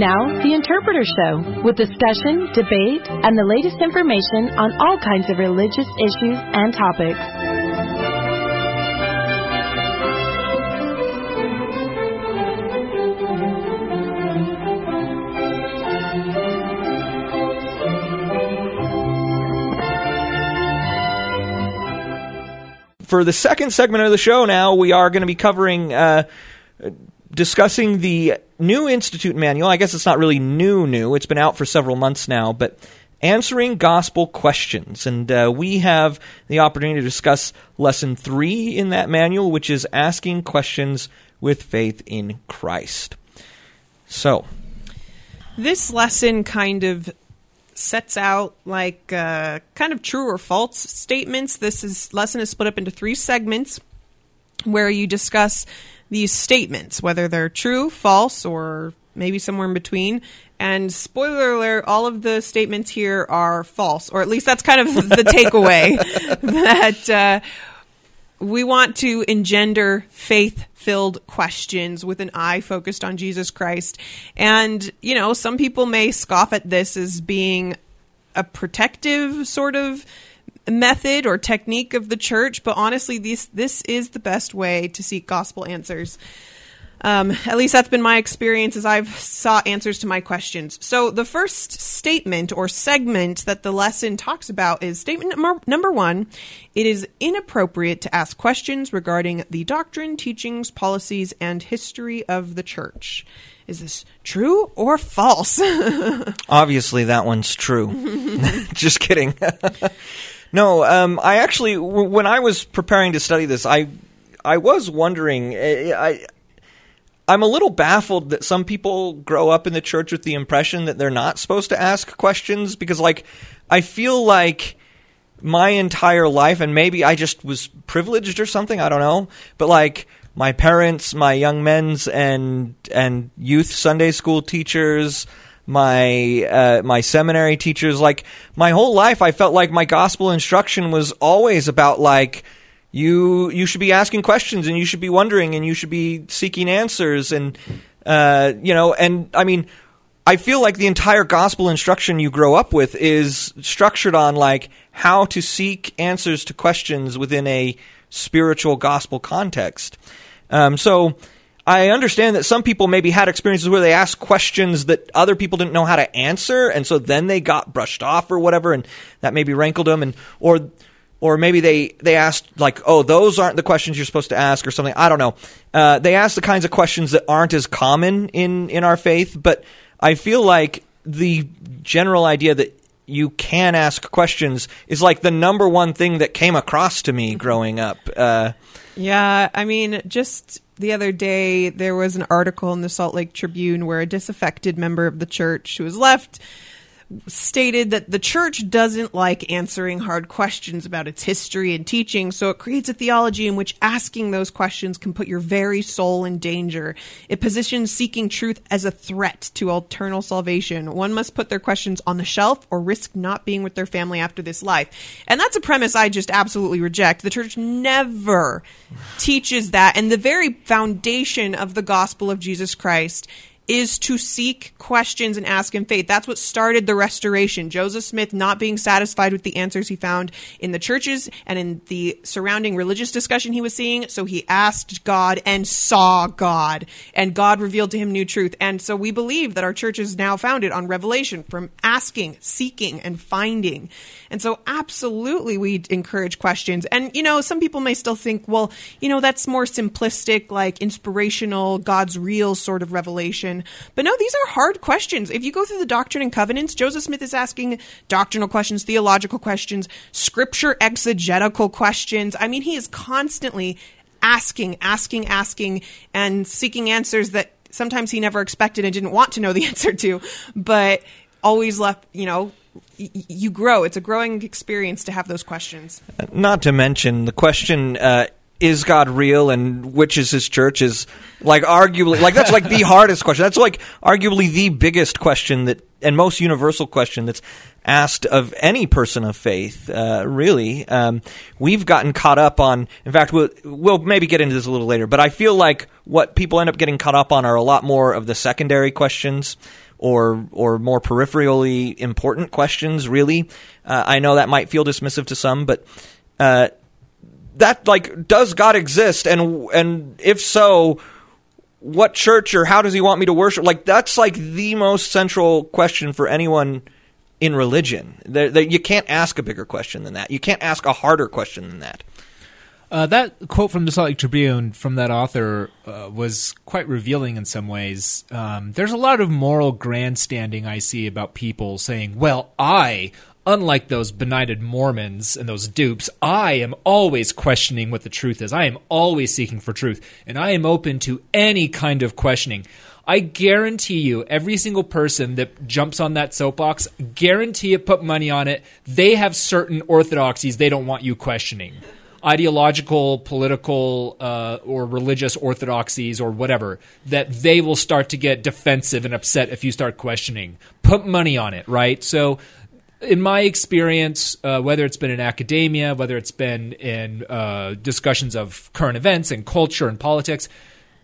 Now, The Interpreter Show, with discussion, debate, and the latest information on all kinds of religious issues and topics. For the second segment of the show now, we are going to be covering, uh, discussing the new Institute manual. I guess it's not really new, new. It's been out for several months now, but answering gospel questions. And uh, we have the opportunity to discuss lesson three in that manual, which is asking questions with faith in Christ. So, This lesson kind of sets out like uh, kind of true or false statements. This is lesson is split up into three segments where you discuss these statements, whether they're true, false, or maybe somewhere in between. And spoiler alert, all of the statements here are false, or at least that's kind of the takeaway that uh, we want to engender faith filled questions with an eye focused on Jesus Christ. And, you know, some people may scoff at this as being a protective sort of method or technique of the church, but honestly, this this is the best way to seek gospel answers. Um, at least that's been my experience as I've sought answers to my questions. So the first statement or segment that the lesson talks about is statement number, number one. It is inappropriate to ask questions regarding the doctrine, teachings, policies, and history of the church. Is this true or false? obviously, that one's true. Just kidding. no, um, I actually, w- when I was preparing to study this, I, I was wondering. I, I, I'm a little baffled that some people grow up in the church with the impression that they're not supposed to ask questions because, like, I feel like my entire life, and maybe I just was privileged or something. I don't know, but like my parents, my young men's and and youth Sunday school teachers, my uh, my seminary teachers, like my whole life, I felt like my gospel instruction was always about like you you should be asking questions and you should be wondering and you should be seeking answers and uh, you know and I mean I feel like the entire gospel instruction you grow up with is structured on like how to seek answers to questions within a spiritual gospel context. Um, so I understand that some people maybe had experiences where they asked questions that other people didn't know how to answer, and so then they got brushed off or whatever, and that maybe rankled them, and or or maybe they they asked like, oh, those aren't the questions you're supposed to ask or something. I don't know. Uh, they asked the kinds of questions that aren't as common in in our faith, but I feel like the general idea that you can ask questions is like the number one thing that came across to me growing up. Uh, Yeah, I mean, just the other day there was an article in the Salt Lake Tribune where a disaffected member of the church who was left stated that the church doesn't like answering hard questions about its history and teaching, so it creates a theology in which asking those questions can put your very soul in danger. It positions seeking truth as a threat to eternal salvation. One must put their questions on the shelf or risk not being with their family after this life. And that's a premise I just absolutely reject. The church never teaches that, and the very foundation of the gospel of Jesus Christ is to seek questions and ask in faith. That's what started the restoration. Joseph Smith not being satisfied with the answers he found in the churches and in the surrounding religious discussion he was seeing, so he asked God and saw God, and God revealed to him new truth. And so we believe that our church is now founded on revelation from asking, seeking, and finding. And so absolutely we encourage questions. And you know, some people may still think, well, you know, that's more simplistic, like inspirational, God's real sort of revelation. But no, these are hard questions. If you go through the Doctrine and Covenants, Joseph Smith is asking doctrinal questions, theological questions, scripture exegetical questions. I mean, he is constantly asking, asking, asking, and seeking answers that sometimes he never expected and didn't want to know the answer to, but always left, you know, you grow. It's a growing experience to have those questions. not to mention the question uh, is god real and which is his church is like arguably like that's like the hardest question that's like arguably the biggest question that and most universal question that's asked of any person of faith uh, really um, we've gotten caught up on in fact we'll, we'll maybe get into this a little later but i feel like what people end up getting caught up on are a lot more of the secondary questions or or more peripherally important questions. Really, uh, I know that might feel dismissive to some, but uh, that like does God exist, and and if so, what church or how does He want me to worship? Like that's like the most central question for anyone in religion. There, you can't ask a bigger question than that. You can't ask a harder question than that. Uh, that quote from the Salt Lake Tribune from that author uh, was quite revealing in some ways. Um, there's a lot of moral grandstanding I see about people saying, "Well, I." Unlike those benighted Mormons and those dupes, I am always questioning what the truth is. I am always seeking for truth, and I am open to any kind of questioning. I guarantee you, every single person that jumps on that soapbox, guarantee it, put money on it, they have certain orthodoxies they don't want you questioning ideological, political, uh, or religious orthodoxies or whatever that they will start to get defensive and upset if you start questioning. Put money on it, right? So, in my experience, uh, whether it's been in academia, whether it's been in uh, discussions of current events and culture and politics,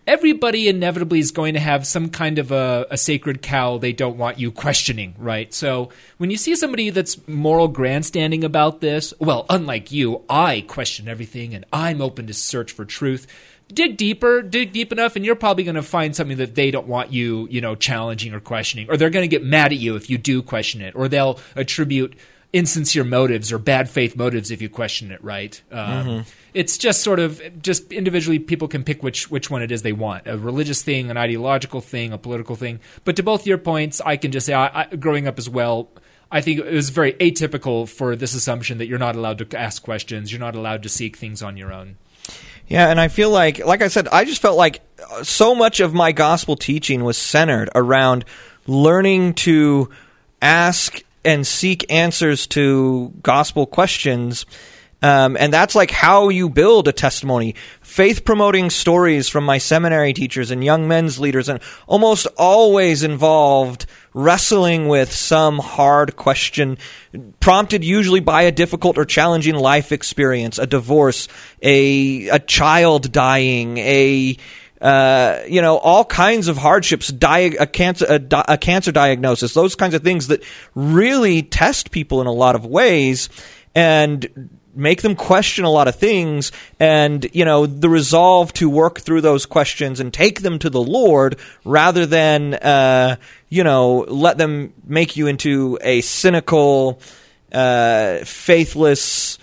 everybody inevitably is going to have some kind of a, a, sacred cow they don't want you questioning, right? So when you see somebody that's moral grandstanding about this, well, unlike you, I question everything and I'm open to search for truth. Dig deeper, dig deep enough, and you're probably going to find something that they don't want you, you know, challenging or questioning, or they're going to get mad at you if you do question it, or they'll attribute insincere motives or bad faith motives if you question it right. Um, mm-hmm. It's just sort of just individually people can pick which which one it is they want a religious thing, an ideological thing, a political thing. But to both your points, I can just say I, I, growing up as well. I think it was very atypical for this assumption that you're not allowed to ask questions, you're not allowed to seek things on your own. Yeah, and I feel like, like I said, I just felt like uh, so much of my gospel teaching was centered around learning to ask and seek answers to gospel questions. Um, and that's like how you build a testimony. Faith promoting stories from my seminary teachers and young men's leaders, and almost always involved wrestling with some hard question, prompted usually by a difficult or challenging life experience, a divorce, a a child dying, a uh, you know, all kinds of hardships, di- a, cancer, a, di- a cancer diagnosis, those kinds of things that really test people in a lot of ways and make them question a lot of things and you know the resolve to work through those questions and take them to the lord rather than uh, you know let them make you into a cynical uh, faithless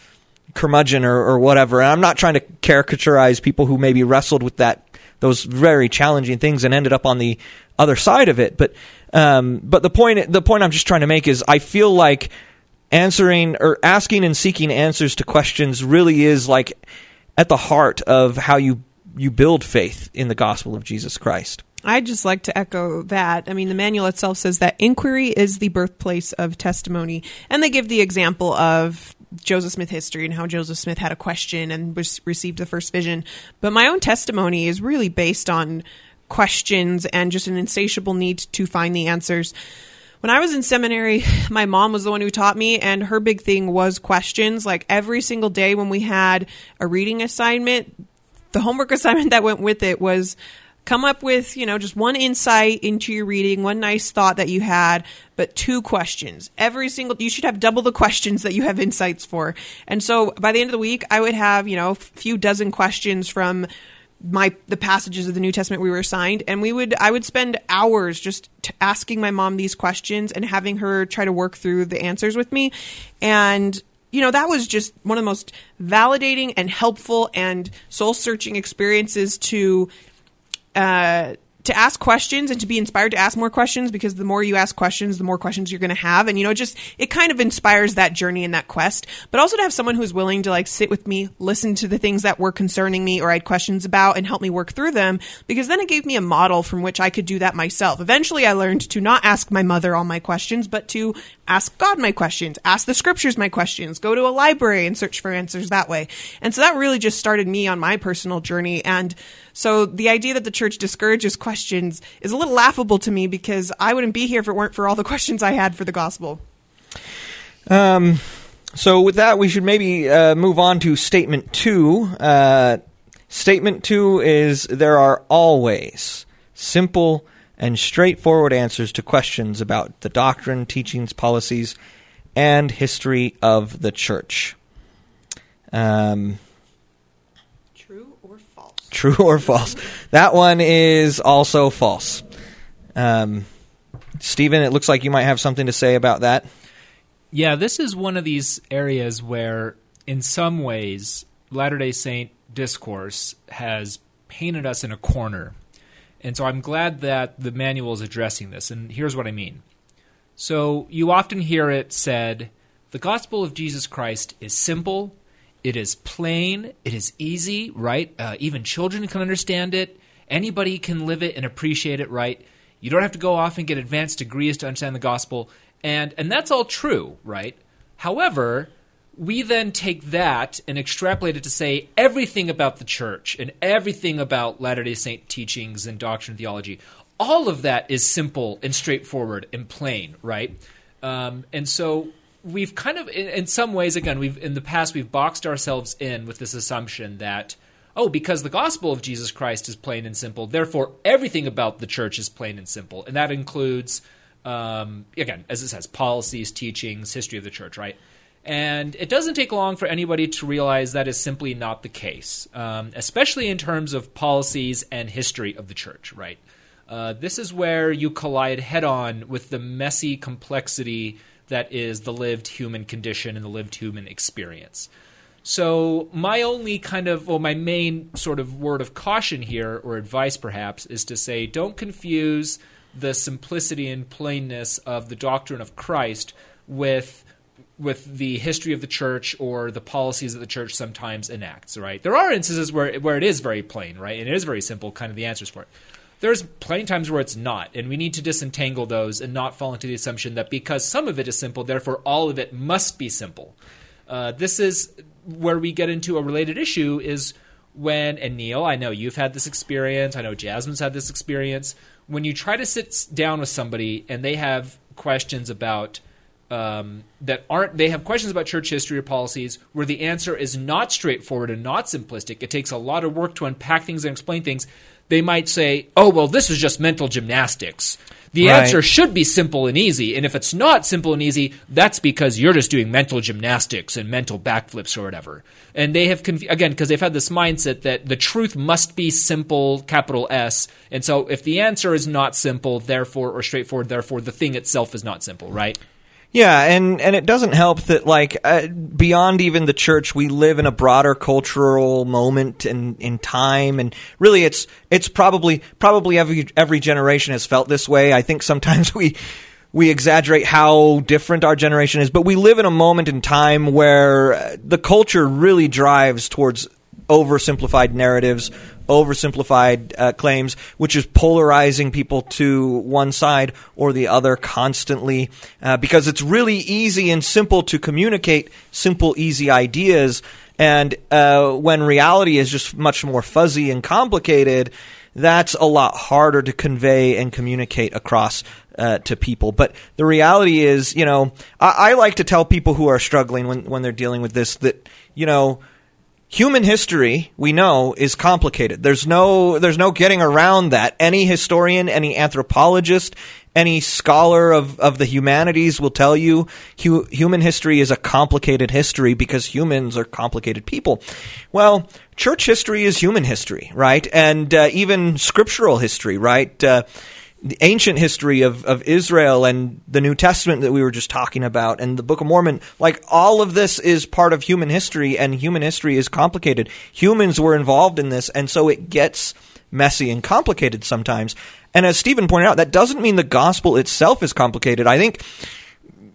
curmudgeon or, or whatever and i'm not trying to caricaturize people who maybe wrestled with that those very challenging things and ended up on the other side of it. But um, but the point the point I'm just trying to make is I feel like answering or asking and seeking answers to questions really is like at the heart of how you you build faith in the gospel of Jesus Christ. I'd just like to echo that. I mean, the manual itself says that inquiry is the birthplace of testimony. And they give the example of Joseph Smith history and how Joseph Smith had a question and was, received the first vision. But my own testimony is really based on questions and just an insatiable need to find the answers. When I was in seminary, my mom was the one who taught me, and her big thing was questions. Like every single day when we had a reading assignment, the homework assignment that went with it was come up with you know just one insight into your reading one nice thought that you had but two questions every single you should have double the questions that you have insights for and so by the end of the week i would have you know a few dozen questions from my the passages of the new testament we were assigned and we would i would spend hours just t- asking my mom these questions and having her try to work through the answers with me. And you know, that was just one of the most validating and helpful and soul searching experiences to uh, to ask questions and to be inspired to ask more questions because the more you ask questions, the more questions you're going to have. And, you know, just, it kind of inspires that journey and that quest, but also to have someone who's willing to like sit with me, listen to the things that were concerning me or I had questions about and help me work through them because then it gave me a model from which I could do that myself. Eventually I learned to not ask my mother all my questions, but to ask God my questions, ask the scriptures my questions, go to a library and search for answers that way. And so that really just started me on my personal journey. And so the idea that the church discourages questions is a little laughable to me because I wouldn't be here if it weren't for all the questions I had for the gospel. Um, so with that, we should maybe uh, move on to statement two. Uh, statement two is there are always simple and straightforward answers to questions about the doctrine, teachings, policies, and history of the church. Um? True or false? That one is also false. Um, Stephen, it looks like you might have something to say about that. Yeah, this is one of these areas where, in some ways, Latter day Saint discourse has painted us in a corner. And so I'm glad that the manual is addressing this. And here's what I mean. So you often hear it said the gospel of Jesus Christ is simple, it is plain, it is easy, right? Uh, even children can understand it, anybody can live it and appreciate it, right? You don't have to go off and get advanced degrees to understand the gospel. And, and that's all true, right? However, we then take that and extrapolate it to say everything about the church and everything about Latter day Saint teachings and doctrine and theology, all of that is simple and straightforward and plain, right? Um, and so we've kind of, in, in some ways, again, we've in the past we've boxed ourselves in with this assumption that oh, because the gospel of Jesus Christ is plain and simple, therefore everything about the church is plain and simple, and that includes, um, again, as it says, policies, teachings, history of the church, right? And it doesn't take long for anybody to realize that is simply not the case, um, especially in terms of policies and history of the church, right? Uh, this is where you collide head on with the messy complexity that is the lived human condition and the lived human experience. So, my only kind of, well, my main sort of word of caution here, or advice perhaps, is to say don't confuse the simplicity and plainness of the doctrine of Christ with with the history of the church or the policies that the church sometimes enacts, right? There are instances where where it is very plain, right? And it is very simple, kind of the answers for it. There's plenty of times where it's not, and we need to disentangle those and not fall into the assumption that because some of it is simple, therefore all of it must be simple. Uh, this is where we get into a related issue is when and Neil, I know you've had this experience. I know Jasmine's had this experience. When you try to sit down with somebody and they have questions about um, that aren't they have questions about church history or policies where the answer is not straightforward and not simplistic. It takes a lot of work to unpack things and explain things. They might say, "Oh, well, this is just mental gymnastics." The Right. answer should be simple and easy, and if it's not simple and easy, that's because you're just doing mental gymnastics and mental backflips or whatever. And they have conf- again because they've had this mindset that the truth must be simple, capital S. And so, if the answer is not simple, therefore, or straightforward, therefore, the thing itself is not simple, right? Yeah, and and it doesn't help that like uh, beyond even the church, we live in a broader cultural moment in in time, and really, it's it's probably probably every every generation has felt this way. I think sometimes we we exaggerate how different our generation is, but we live in a moment in time where uh, the culture really drives towards oversimplified narratives, oversimplified uh, claims, which is polarizing people to one side or the other constantly, uh, because it's really easy and simple to communicate simple, easy ideas. And uh, when reality is just much more fuzzy and complicated, that's a lot harder to convey and communicate across uh, to people. But the reality is, you know, I, I like to tell people who are struggling when, when they're dealing with this that, you know, human history we know is complicated. There's no there's no getting around that. Any historian any anthropologist any scholar of, of the humanities will tell you hu- human history is a complicated history because humans are complicated people. Well church history is human history right? And uh, even scriptural history right? Uh, the ancient history of, of Israel and the New Testament that we were just talking about and the Book of Mormon, like all of this is part of human history and human history is complicated. Humans were involved in this and so it gets messy and complicated sometimes. And as Stephen pointed out, that doesn't mean the gospel itself is complicated. I think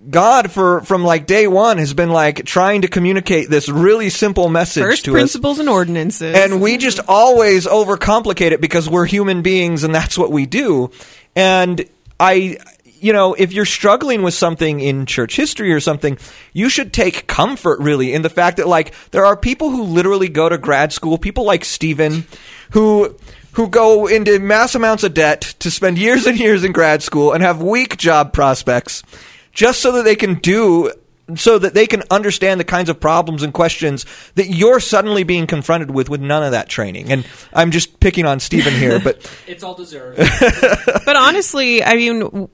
God for from like day one has been like trying to communicate this really simple message First to us. principles and ordinances. And we just always overcomplicate it because we're human beings and that's what we do. And I, you know, if you're struggling with something in church history or something, you should take comfort really in the fact that like there are people who literally go to grad school, people like Stephen, who who go into mass amounts of debt to spend years and years in grad school and have weak job prospects just so that they can do so that they can understand the kinds of problems and questions that you're suddenly being confronted with with none of that training. And I'm just picking on Stephen here, but It's all deserved. but honestly, I mean,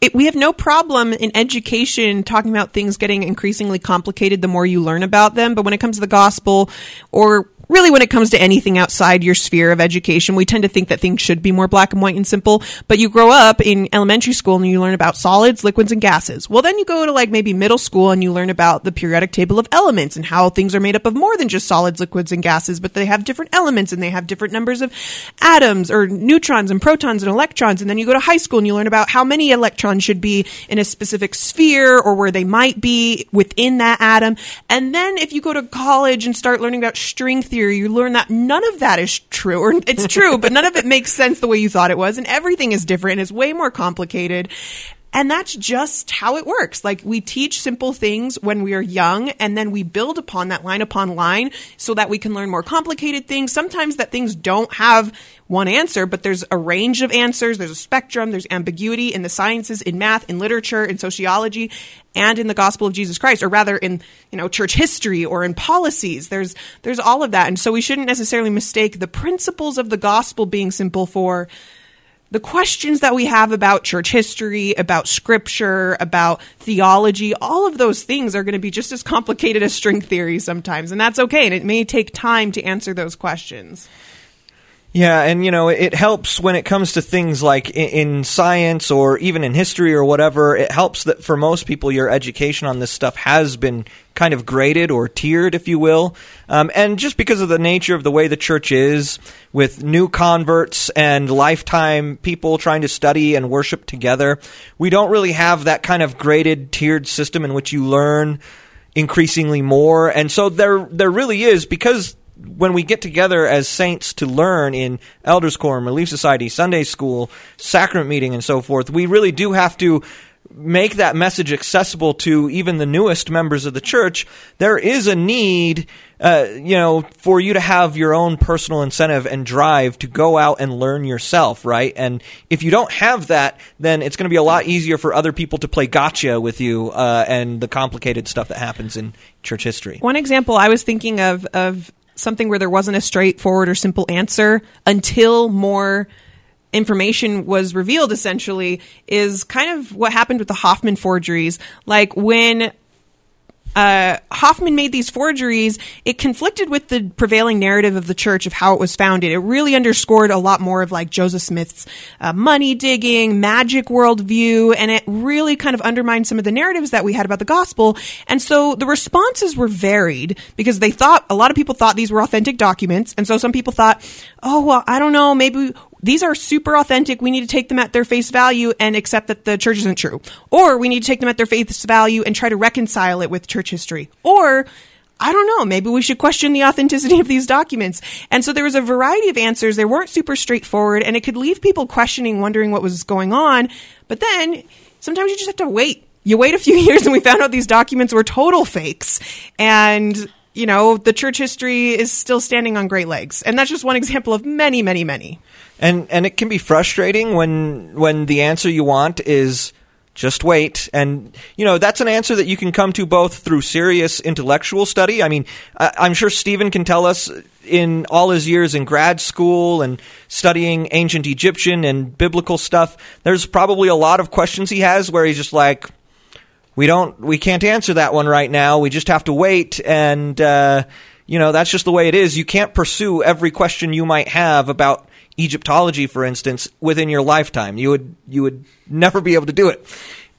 it, we have no problem in education talking about things getting increasingly complicated the more you learn about them. But when it comes to the gospel, or really when it comes to anything outside your sphere of education, we tend to think that things should be more black and white and simple. But you grow up in elementary school and you learn about solids, liquids, and gases. Well, then you go to like maybe middle school and you learn about the periodic table of elements and how things are made up of more than just solids, liquids, and gases, but they have different elements and they have different numbers of atoms or neutrons and protons and electrons. And then you go to high school and you learn about how many electrons should be in a specific sphere or where they might be within that atom. And then if you go to college and start learning about string theory, you learn that none of that is true, or it's true, but none of it makes sense the way you thought it was, and everything is different and is way more complicated. And that's just how it works. Like we teach simple things when we are young and then we build upon that line upon line so that we can learn more complicated things. Sometimes that things don't have one answer, but there's a range of answers. There's a spectrum. There's ambiguity in the sciences, in math, in literature, in sociology, and in the gospel of Jesus Christ, or rather in, you know, church history or in policies. There's, there's all of that. And so we shouldn't necessarily mistake the principles of the gospel being simple for the questions that we have about church history, about scripture, about theology, all of those things are going to be just as complicated as string theory sometimes. And that's okay. And it may take time to answer those questions. Yeah, and you know, it helps when it comes to things like in, in, science or even in history or whatever. It helps that for most people, your education on this stuff has been kind of graded or tiered, if you will. Um, and just because of the nature of the way the church is, with new converts and lifetime people trying to study and worship together, we don't really have that kind of graded, tiered system in which you learn increasingly more. And so there, there really is because when we get together as saints to learn in elders quorum, relief society, Sunday school, sacrament meeting, and so forth, we really do have to make that message accessible to even the newest members of the church. There is a need, uh, you know, for you to have your own personal incentive and drive to go out and learn yourself, right? And if you don't have that, then it's going to be a lot easier for other people to play gotcha with you uh, and the complicated stuff that happens in church history. One example I was thinking of of something where there wasn't a straightforward or simple answer until more information was revealed essentially is kind of what happened with the Hofmann forgeries. Like when uh, Hofmann made these forgeries, it conflicted with the prevailing narrative of the church of how it was founded. It really underscored a lot more of like Joseph Smith's uh, money digging, magic worldview, and it really kind of undermined some of the narratives that we had about the gospel. And so the responses were varied because they thought, a lot of people thought these were authentic documents. And so some people thought, oh, well, I don't know, maybe these are super authentic. We need to take them at their face value and accept that the church isn't true. Or we need to take them at their face value and try to reconcile it with church history. Or I don't know, maybe we should question the authenticity of these documents. And so there was a variety of answers. They weren't super straightforward and it could leave people questioning, wondering what was going on. But then sometimes you just have to wait. You wait a few years and we found out these documents were total fakes. And you know, the church history is still standing on great legs. And that's just one example of many, many, many. And and it can be frustrating when when the answer you want is just wait. And, you know, that's an answer that you can come to both through serious intellectual study. I mean, I'm sure Stephen can tell us in all his years in grad school and studying ancient Egyptian and biblical stuff, there's probably a lot of questions he has where he's just like, we don't, we can't answer that one right now. We just have to wait. And, uh, you know, that's just the way it is. You can't pursue every question you might have about Egyptology, for instance, within your lifetime. You would you would never be able to do it.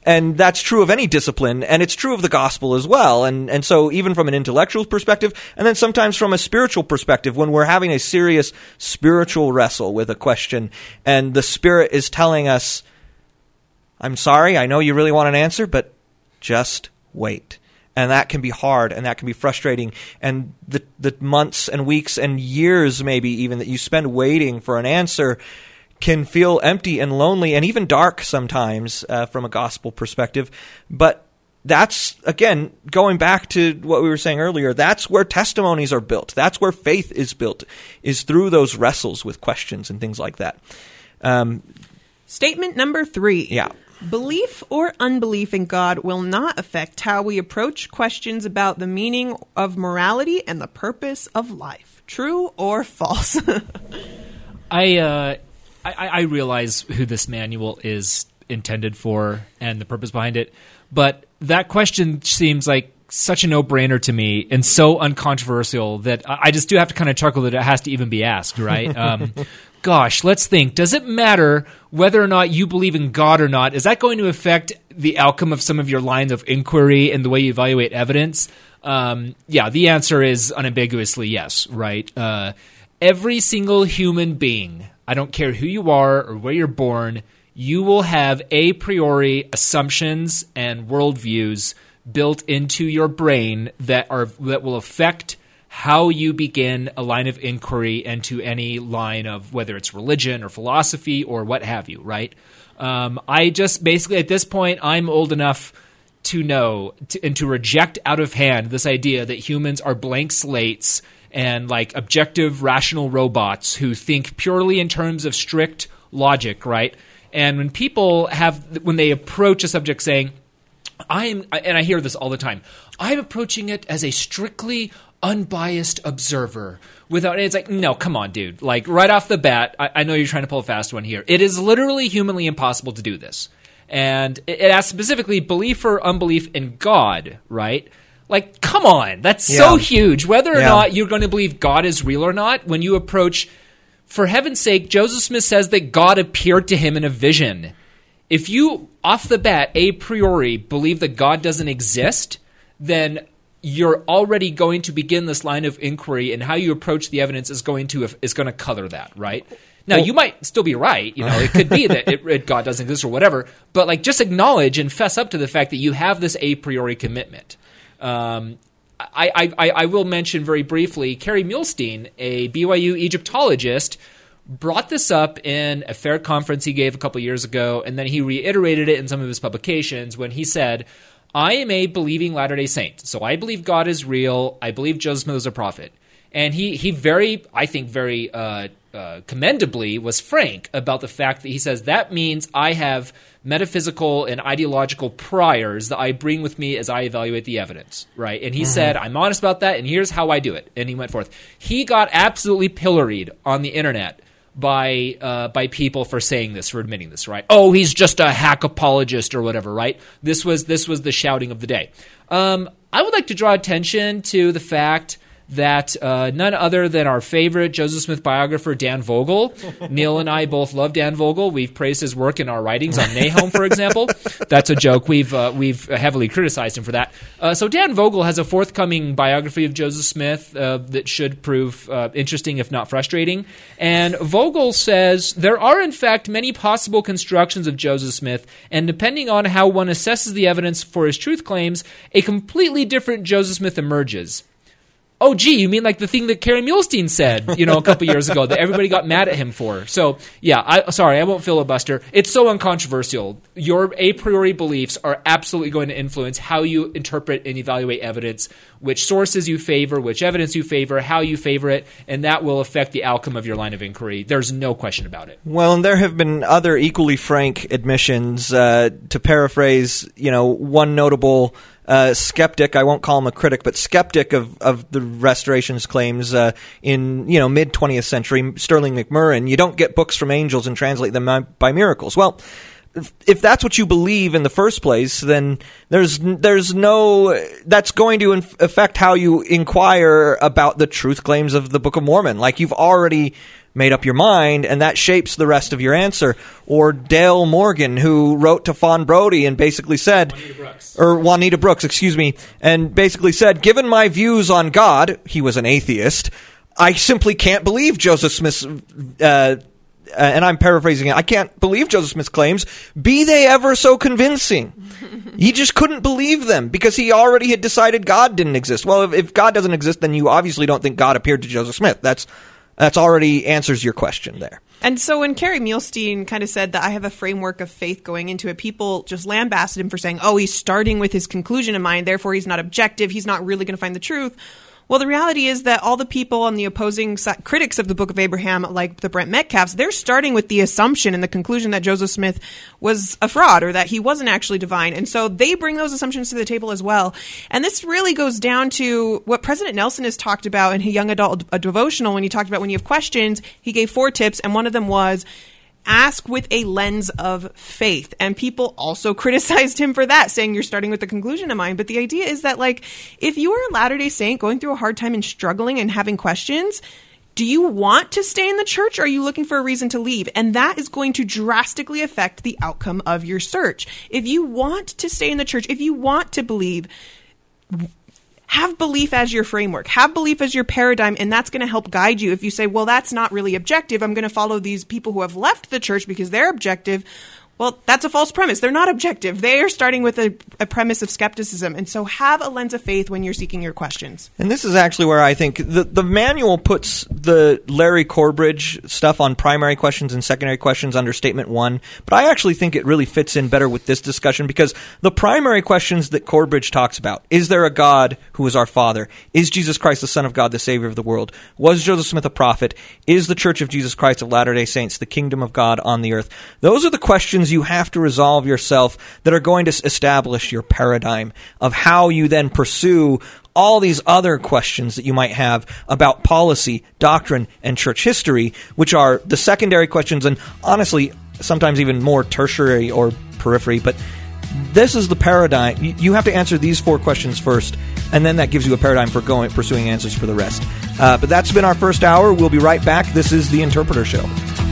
And that's true of any discipline, and it's true of the gospel as well. And and so even from an intellectual perspective, and then sometimes from a spiritual perspective, when we're having a serious spiritual wrestle with a question, and the Spirit is telling us, I'm sorry, I know you really want an answer, but just wait and that can be hard and that can be frustrating. And the the months and weeks and years maybe even that you spend waiting for an answer can feel empty and lonely and even dark sometimes uh, from a gospel perspective. But that's again going back to what we were saying earlier that's where testimonies are built. That's where faith is built is through those wrestles with questions and things like that. Um, statement number three. Yeah Belief or unbelief in God will not affect how we approach questions about the meaning of morality and the purpose of life. True or false? I, uh, I I realize who this manual is intended for and the purpose behind it, but that question seems like such a no-brainer to me and so uncontroversial that I I just do have to kind of chuckle that it has to even be asked, right? Um, gosh, let's think. Does it matter whether or not you believe in God or not? Is that going to affect the outcome of some of your lines of inquiry and the way you evaluate evidence? Um, yeah, the answer is unambiguously yes, right? Uh, every single human being, I don't care who you are or where you're born, you will have a priori assumptions and worldviews built into your brain that are that will affect how you begin a line of inquiry into any line of whether it's religion or philosophy or what have you, right? Um, I just basically at this point I'm old enough to know to, and to reject out of hand this idea that humans are blank slates and like objective rational robots who think purely in terms of strict logic, right? And when people have when they approach a subject saying I'm, and I hear this all the time. I'm approaching it as a strictly unbiased observer without it's like no come on dude. Like right off the bat I, I know you're trying to pull a fast one here. It is literally humanly impossible to do this. And it, it asks specifically belief or unbelief in god right? Like come on. That's so huge. Whether or Yeah. not you're going to believe god is real or not when you approach for heaven's sake joseph smith says that god appeared to him in a vision. If you off the bat a priori believe that God doesn't exist, then you're already going to begin this line of inquiry, and how you approach the evidence is going to is going to color that, right? Now you might still be right. You know, it could be that it, it, God doesn't exist or whatever, but like just acknowledge and fess up to the fact that you have this a priori commitment. Um, I, I, I I will mention very briefly Kerry Muhlestein, a BYU Egyptologist, brought this up in a FAIR conference he gave a couple years ago, and then he reiterated it in some of his publications when he said, I am a believing Latter day Saint. So I believe God is real. I believe Joseph Smith is a prophet. And he, he very, I think, very uh, uh, commendably was frank about the fact that he says that means I have metaphysical and ideological priors that I bring with me as I evaluate the evidence, right? And he said, I'm honest about that, and here's how I do it. And he went forth. He got absolutely pilloried on the internet by uh, by people for saying this, for admitting this, right? Oh, he's just a hack apologist or whatever, right? This was this was the shouting of the day. Um, I would like to draw attention to the fact that uh, none other than our favorite Joseph Smith biographer, Dan Vogel. Neil and I both love Dan Vogel. We've praised his work in our writings on Nahom, for example. That's a joke. We've uh, we've heavily criticized him for that. Uh, so Dan Vogel has a forthcoming biography of Joseph Smith uh, that should prove uh, interesting, if not frustrating. And Vogel says there are, in fact, many possible constructions of Joseph Smith, and depending on how one assesses the evidence for his truth claims, a completely different Joseph Smith emerges. Oh, gee, you mean like the thing that Kerry Muhlestein said, you know, a couple years ago that everybody got mad at him for? So, yeah, I sorry, I won't filibuster. It's so uncontroversial. Your a priori beliefs are absolutely going to influence how you interpret and evaluate evidence, which sources you favor, which evidence you favor, how you favor it, and that will affect the outcome of your line of inquiry. There's no question about it. Well, and there have been other equally frank admissions. Uh, to paraphrase, you know, one notable uh, skeptic, I won't call him a critic, but skeptic of, of the restoration's claims uh, in, you know, mid 20th century, Sterling McMurrin, you don't get books from angels and translate them by- miracles. Well, if- that's what you believe in the first place, then there's there's no that's going to affect how you inquire about the truth claims of the Book of Mormon. Like you've already made up your mind, and that shapes the rest of your answer. Or Dale Morgan, who wrote to Fawn Brodie and basically said, or Juanita Brooks, excuse me, and basically said, given my views on God, he was an atheist. I simply can't believe Joseph Smith's uh, uh, and I'm paraphrasing it. I can't believe Joseph Smith's claims, be they ever so convincing. he just couldn't believe them because he already had decided God didn't exist. Well, if, if God doesn't exist, then you obviously don't think God appeared to Joseph Smith. That's that's already answers your question there. And so when Kerry Muhlestein kind of said that I have a framework of faith going into it, people just lambasted him for saying, oh, he's starting with his conclusion in mind, therefore he's not objective, he's not really going to find the truth. Well, the reality is that all the people on the opposing si- critics of the Book of Abraham, like the Brent Metcalfes, they're starting with the assumption and the conclusion that Joseph Smith was a fraud or that he wasn't actually divine. And so they bring those assumptions to the table as well. And this really goes down to what President Nelson has talked about in a young adult a devotional when he talked about when you have questions, he gave four tips, and one of them was ask with a lens of faith. And people also criticized him for that, saying you're starting with the conclusion in mind. But the idea is that, like, if you are a Latter day Saint going through a hard time and struggling and having questions, do you want to stay in the church or are you looking for a reason to leave? And that is going to drastically affect the outcome of your search. If you want to stay in the church, if you want to believe, have belief as your framework, have belief as your paradigm, and that's going to help guide you. If you say, well, that's not really objective, I'm going to follow these people who have left the church because they're objective. Well, that's a false premise. They're not objective. They are starting with a, a, premise of skepticism. And so have a lens of faith when you're seeking your questions. And this is actually where I think the, the manual puts the Larry Corbridge stuff on primary questions and secondary questions under statement one. But I actually think it really fits in better with this discussion because the primary questions that Corbridge talks about is there a God who is our Father? Is Jesus Christ the Son of God, the Savior of the world? Was Joseph Smith a prophet? Is the Church of Jesus Christ of Latter day Saints the kingdom of God on the earth? Those are the questions you have to resolve yourself that are going to establish your paradigm of how you then pursue all these other questions that you might have about policy, doctrine, and church history, which are the secondary questions and honestly, sometimes even more tertiary or periphery, but this is the paradigm. You have to answer these four questions first, and then that gives you a paradigm for going pursuing answers for the rest. Uh, but that's been our first hour. We'll be right back. This is the Interpreter Show.